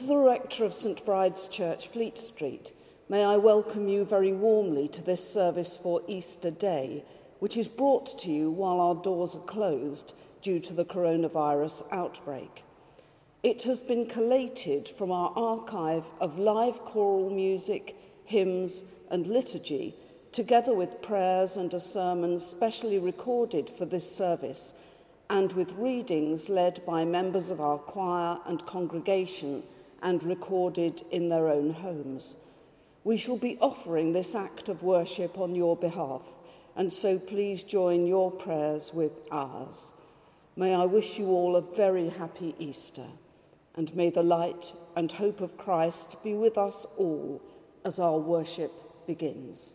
As the rector of St Bride's Church, Fleet Street, may I welcome you very warmly to this service for Easter Day, which is brought to you while our doors are closed due to the coronavirus outbreak. It has been collated from our archive of live choral music, hymns, and liturgy, together with prayers and a sermon specially recorded for this service, and with readings led by members of our choir and congregation and recorded in their own homes. We shall be offering this act of worship on your behalf, and so please join your prayers with ours. May I wish you all a very happy Easter and may the light and hope of Christ be with us all as our worship begins.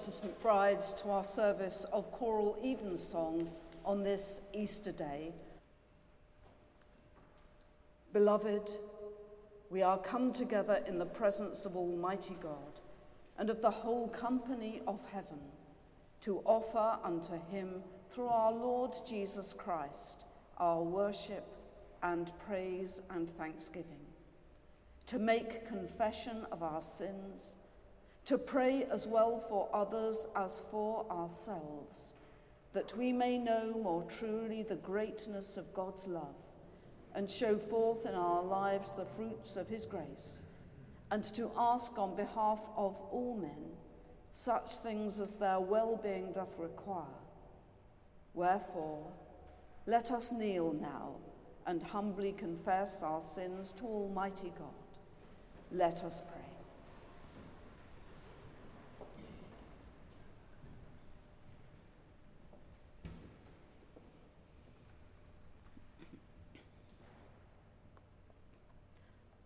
St Bride's to our service of choral evensong on this Easter day. Beloved, we are come together in the presence of Almighty God and of the whole company of heaven to offer unto him through our Lord Jesus Christ our worship and praise and thanksgiving, to make confession of our sins to pray as well for others as for ourselves, that we may know more truly the greatness of God's love and show forth in our lives the fruits of his grace, and to ask on behalf of all men such things as their well being doth require. Wherefore, let us kneel now and humbly confess our sins to Almighty God. Let us pray.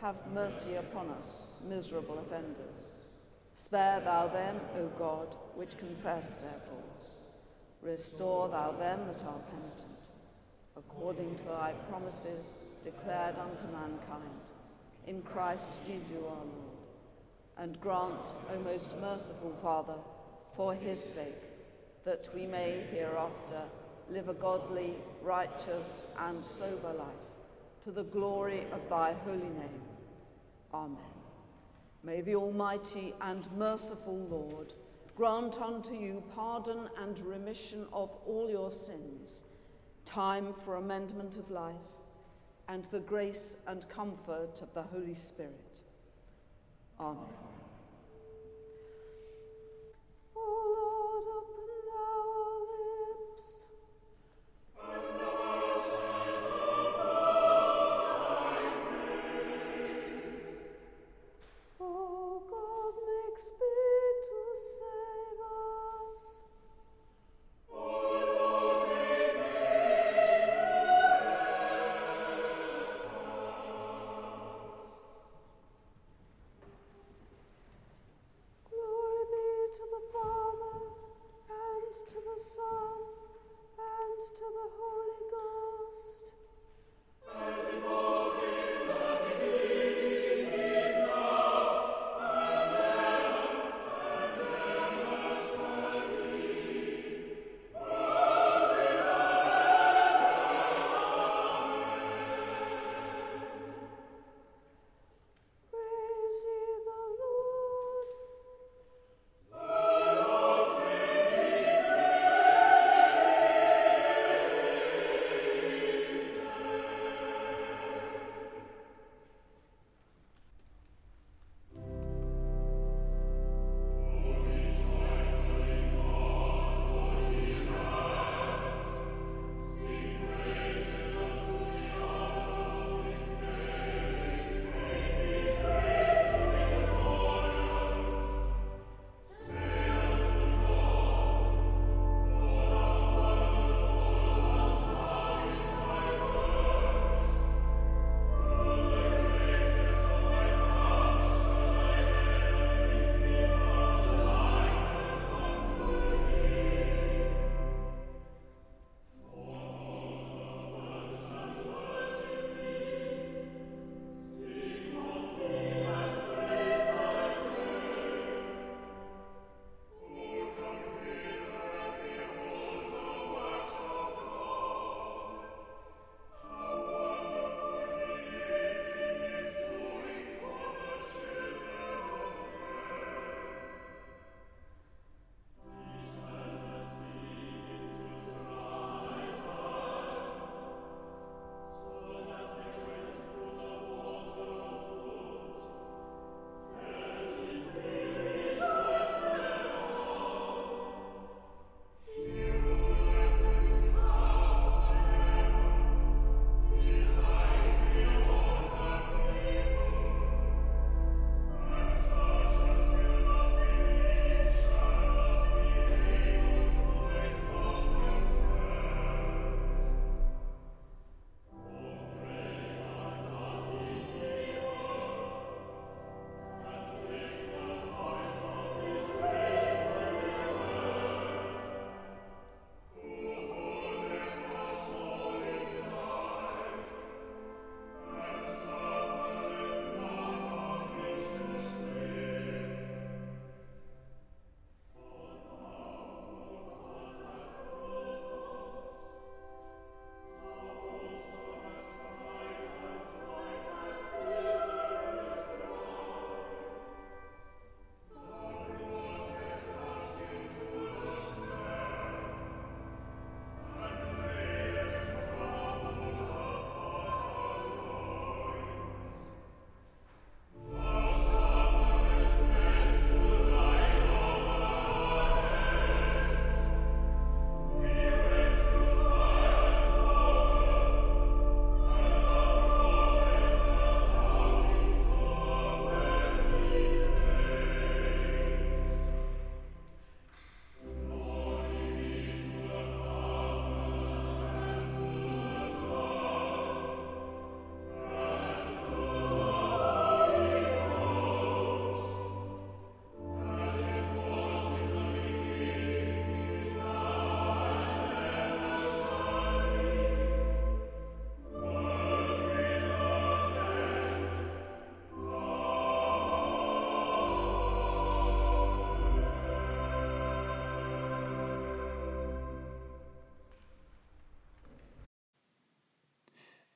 have mercy upon us, miserable offenders. Spare thou them, O God, which confess their faults. Restore thou them that are penitent. According to thy promises, declared unto mankind, in Christ Jesus our Lord. And grant, O most merciful Father, for his sake, that we may hereafter live a godly, righteous, and sober life, to the glory of thy holy name. Amen. May the Almighty and merciful Lord grant unto you pardon and remission of all your sins, time for amendment of life, and the grace and comfort of the Holy Spirit. Amen.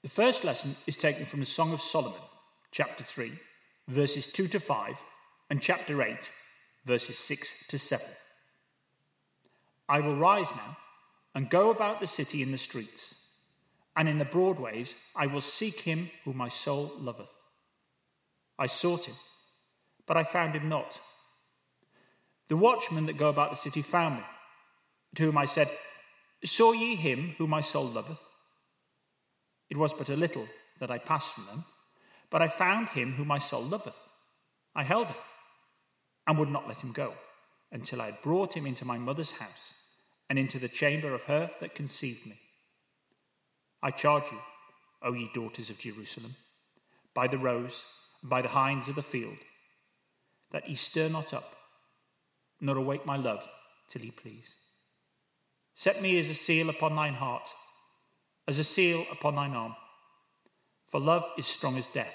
The first lesson is taken from the Song of Solomon, chapter 3, verses 2 to 5, and chapter 8, verses 6 to 7. I will rise now and go about the city in the streets, and in the broadways I will seek him whom my soul loveth. I sought him, but I found him not. The watchmen that go about the city found me, to whom I said, Saw ye him whom my soul loveth? It was but a little that I passed from them, but I found him whom my soul loveth. I held him, and would not let him go, until I had brought him into my mother's house, and into the chamber of her that conceived me. I charge you, O ye daughters of Jerusalem, by the roes and by the hinds of the field, that ye stir not up, nor awake my love till he please. Set me as a seal upon thine heart, as a seal upon thine arm. For love is strong as death,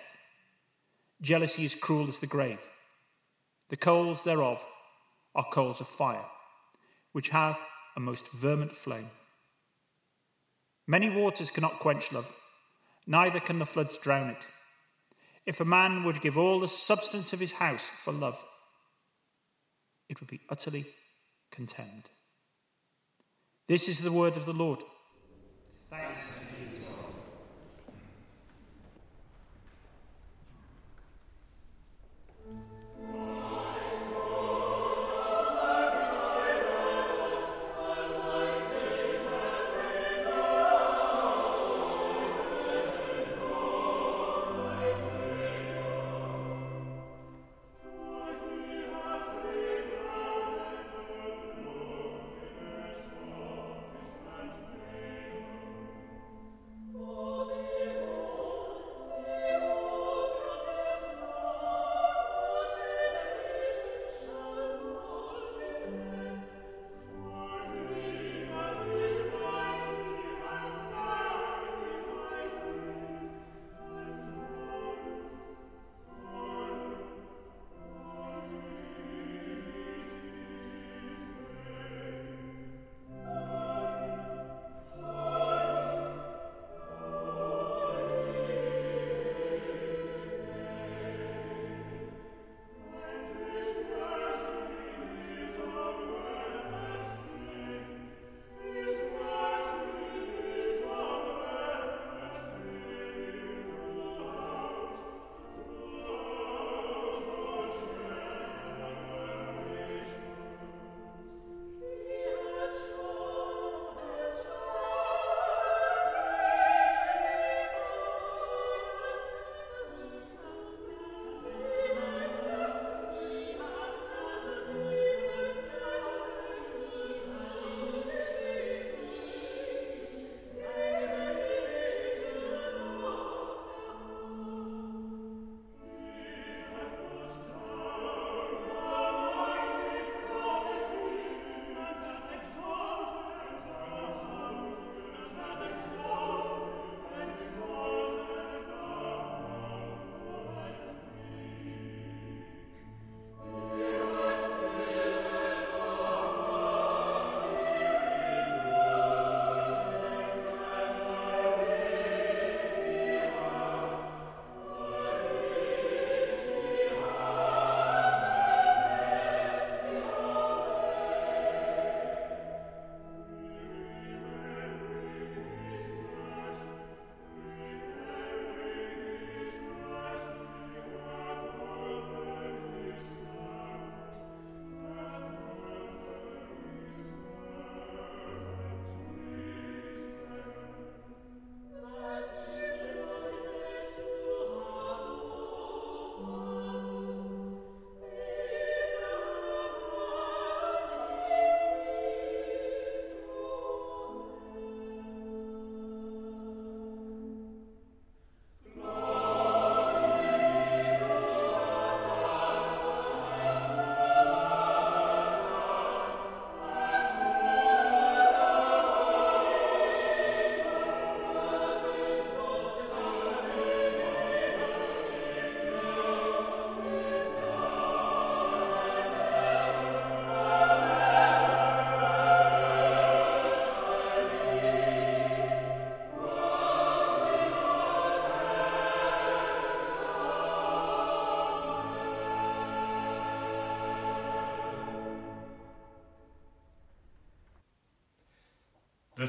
jealousy is cruel as the grave. The coals thereof are coals of fire, which have a most vehement flame. Many waters cannot quench love, neither can the floods drown it. If a man would give all the substance of his house for love, it would be utterly contemned. This is the word of the Lord. Thanks.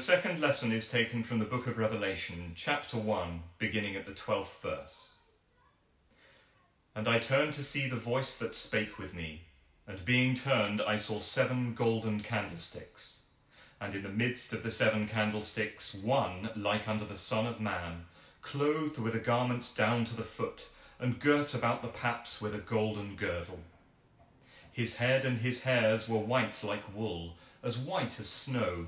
Second lesson is taken from the book of Revelation, chapter 1, beginning at the 12th verse. And I turned to see the voice that spake with me, and being turned, I saw seven golden candlesticks. And in the midst of the seven candlesticks, one like unto the Son of Man, clothed with a garment down to the foot, and girt about the paps with a golden girdle. His head and his hairs were white like wool, as white as snow,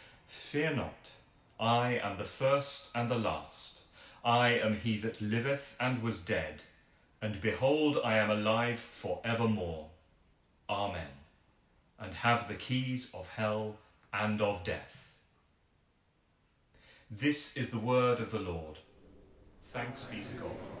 Fear not, I am the first and the last. I am he that liveth and was dead, and behold, I am alive for evermore. Amen. And have the keys of hell and of death. This is the word of the Lord. Thanks be to God.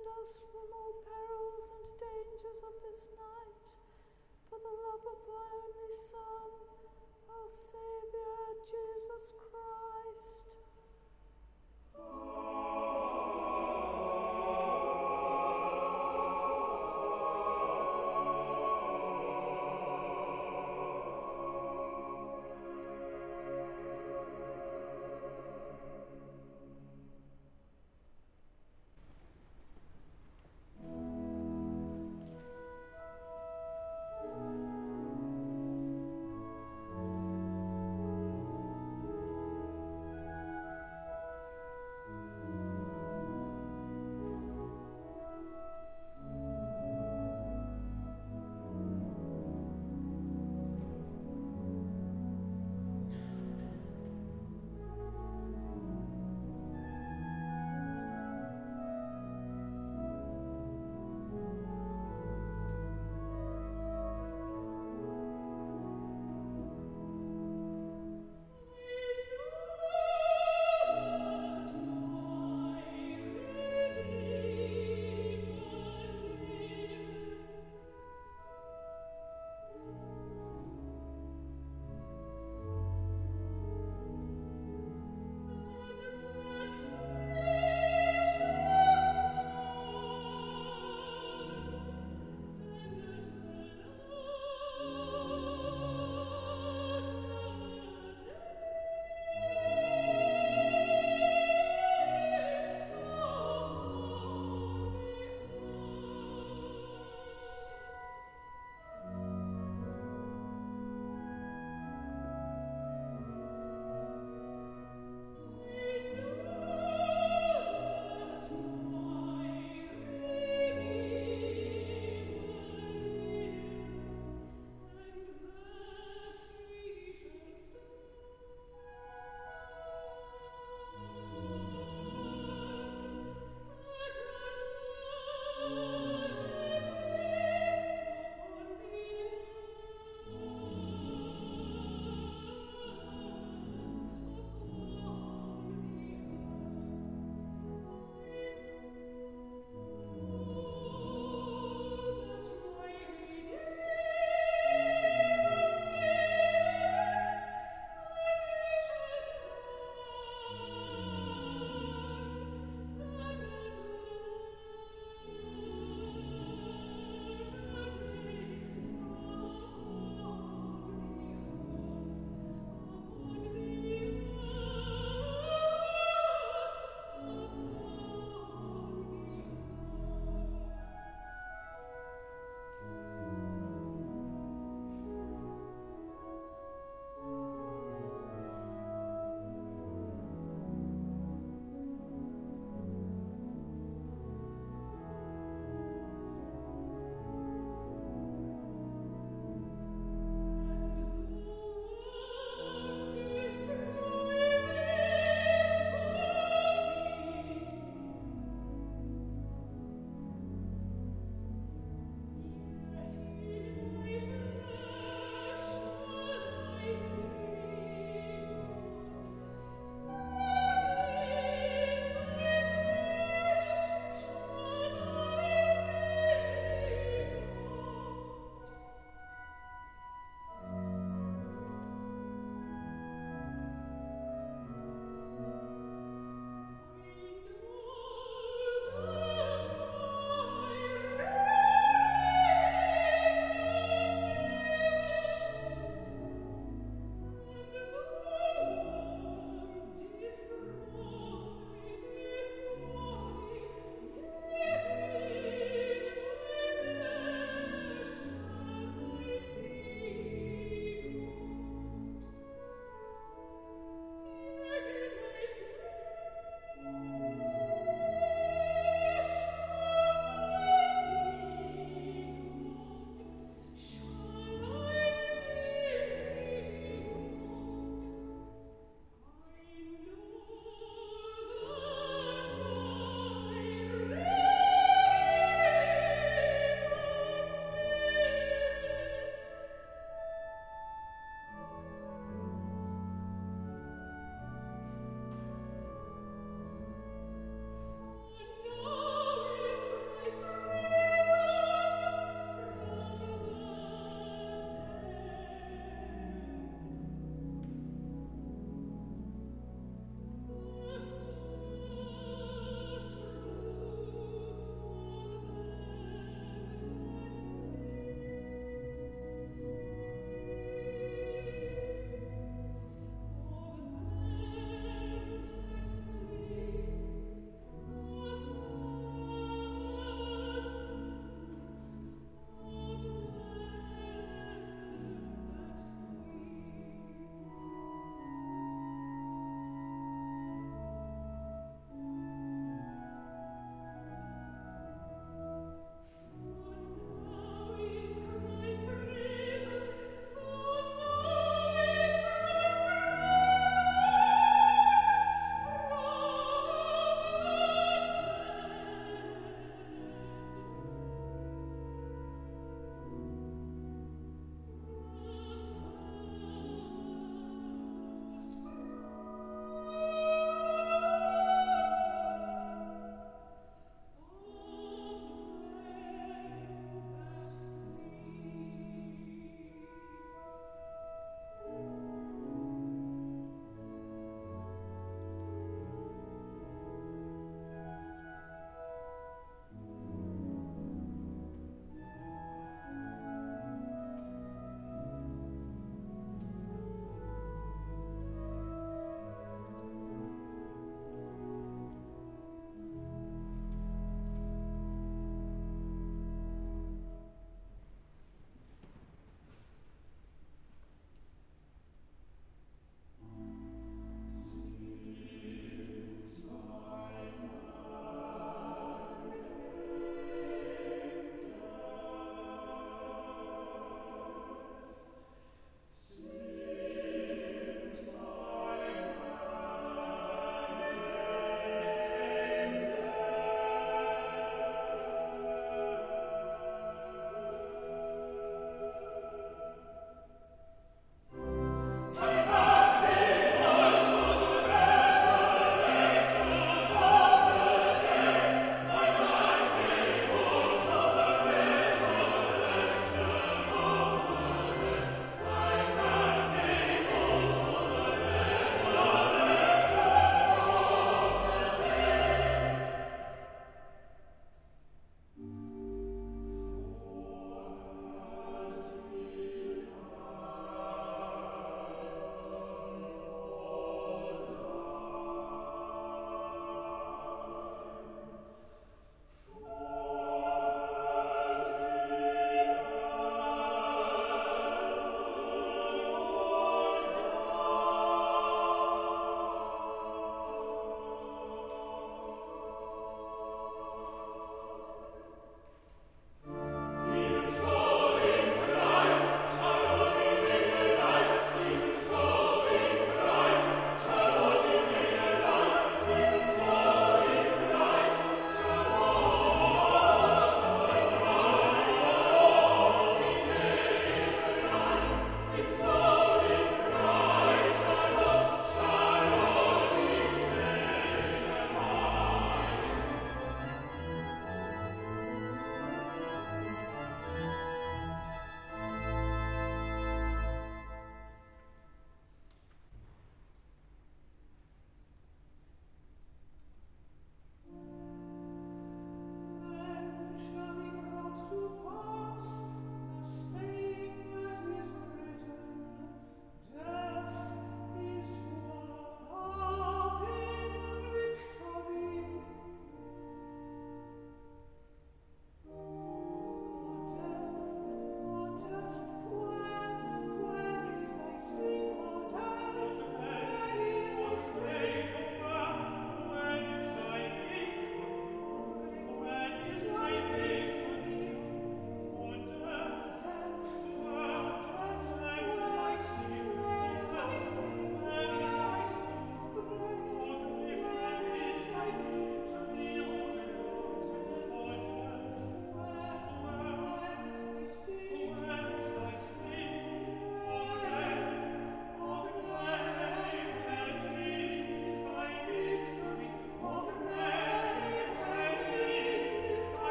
defend us from all perils and dangers of this night, for the love of thy only Son, our Saviour, Jesus Christ. Amen.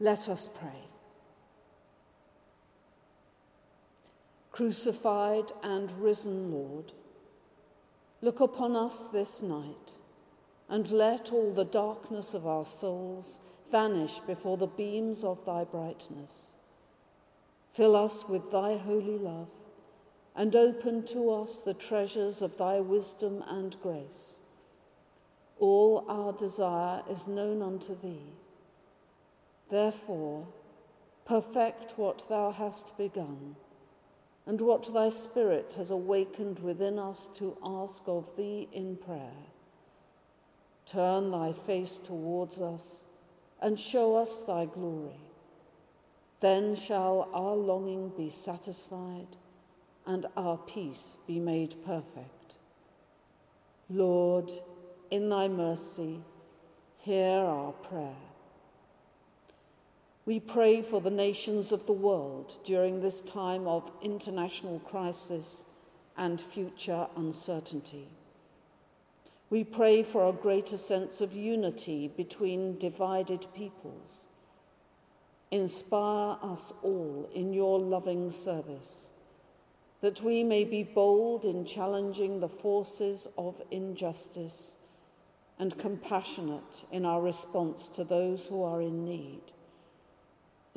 Let us pray. Crucified and risen Lord, look upon us this night and let all the darkness of our souls vanish before the beams of thy brightness. Fill us with thy holy love and open to us the treasures of thy wisdom and grace. All our desire is known unto thee Therefore, perfect what thou hast begun, and what thy Spirit has awakened within us to ask of thee in prayer. Turn thy face towards us and show us thy glory. Then shall our longing be satisfied and our peace be made perfect. Lord, in thy mercy, hear our prayer. We pray for the nations of the world during this time of international crisis and future uncertainty. We pray for a greater sense of unity between divided peoples. Inspire us all in your loving service, that we may be bold in challenging the forces of injustice and compassionate in our response to those who are in need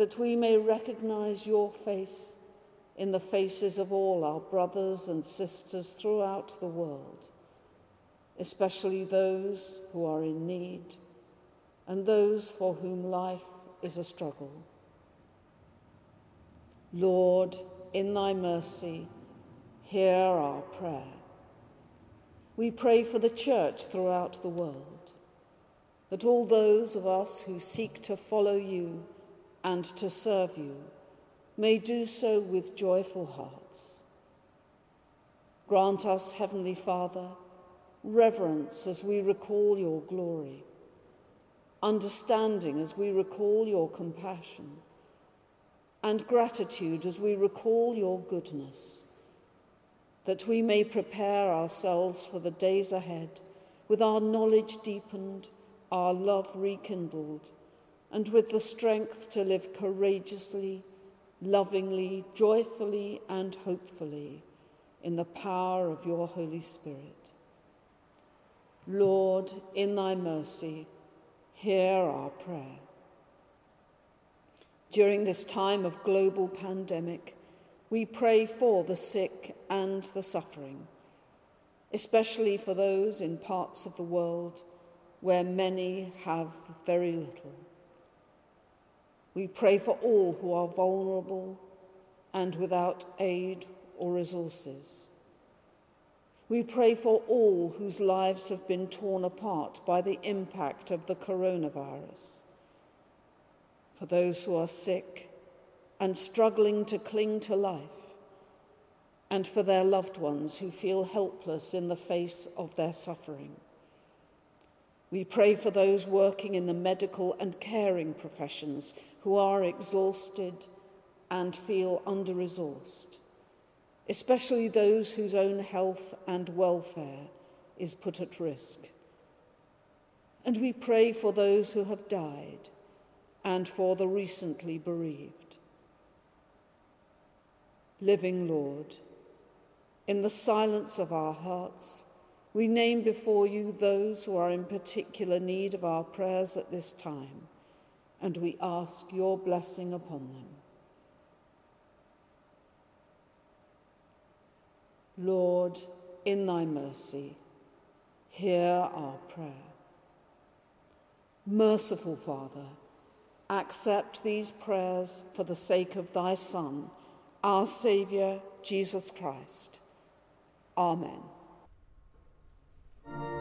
that we may recognize your face in the faces of all our brothers and sisters throughout the world, especially those who are in need and those for whom life is a struggle. Lord, in thy mercy, hear our prayer. We pray for the church throughout the world, that all those of us who seek to follow you and to serve you may do so with joyful hearts. Grant us, Heavenly Father, reverence as we recall your glory, understanding as we recall your compassion, and gratitude as we recall your goodness, that we may prepare ourselves for the days ahead with our knowledge deepened, our love rekindled and with the strength to live courageously, lovingly, joyfully, and hopefully in the power of your Holy Spirit. Lord, in thy mercy, hear our prayer. During this time of global pandemic, we pray for the sick and the suffering, especially for those in parts of the world where many have very little. We pray for all who are vulnerable and without aid or resources. We pray for all whose lives have been torn apart by the impact of the coronavirus. For those who are sick and struggling to cling to life, and for their loved ones who feel helpless in the face of their suffering. We pray for those working in the medical and caring professions who are exhausted and feel under resourced, especially those whose own health and welfare is put at risk. And we pray for those who have died and for the recently bereaved. Living Lord, in the silence of our hearts, we name before you those who are in particular need of our prayers at this time and we ask your blessing upon them. Lord, in thy mercy, hear our prayer. Merciful Father, accept these prayers for the sake of thy Son, our Saviour, Jesus Christ. Amen thank you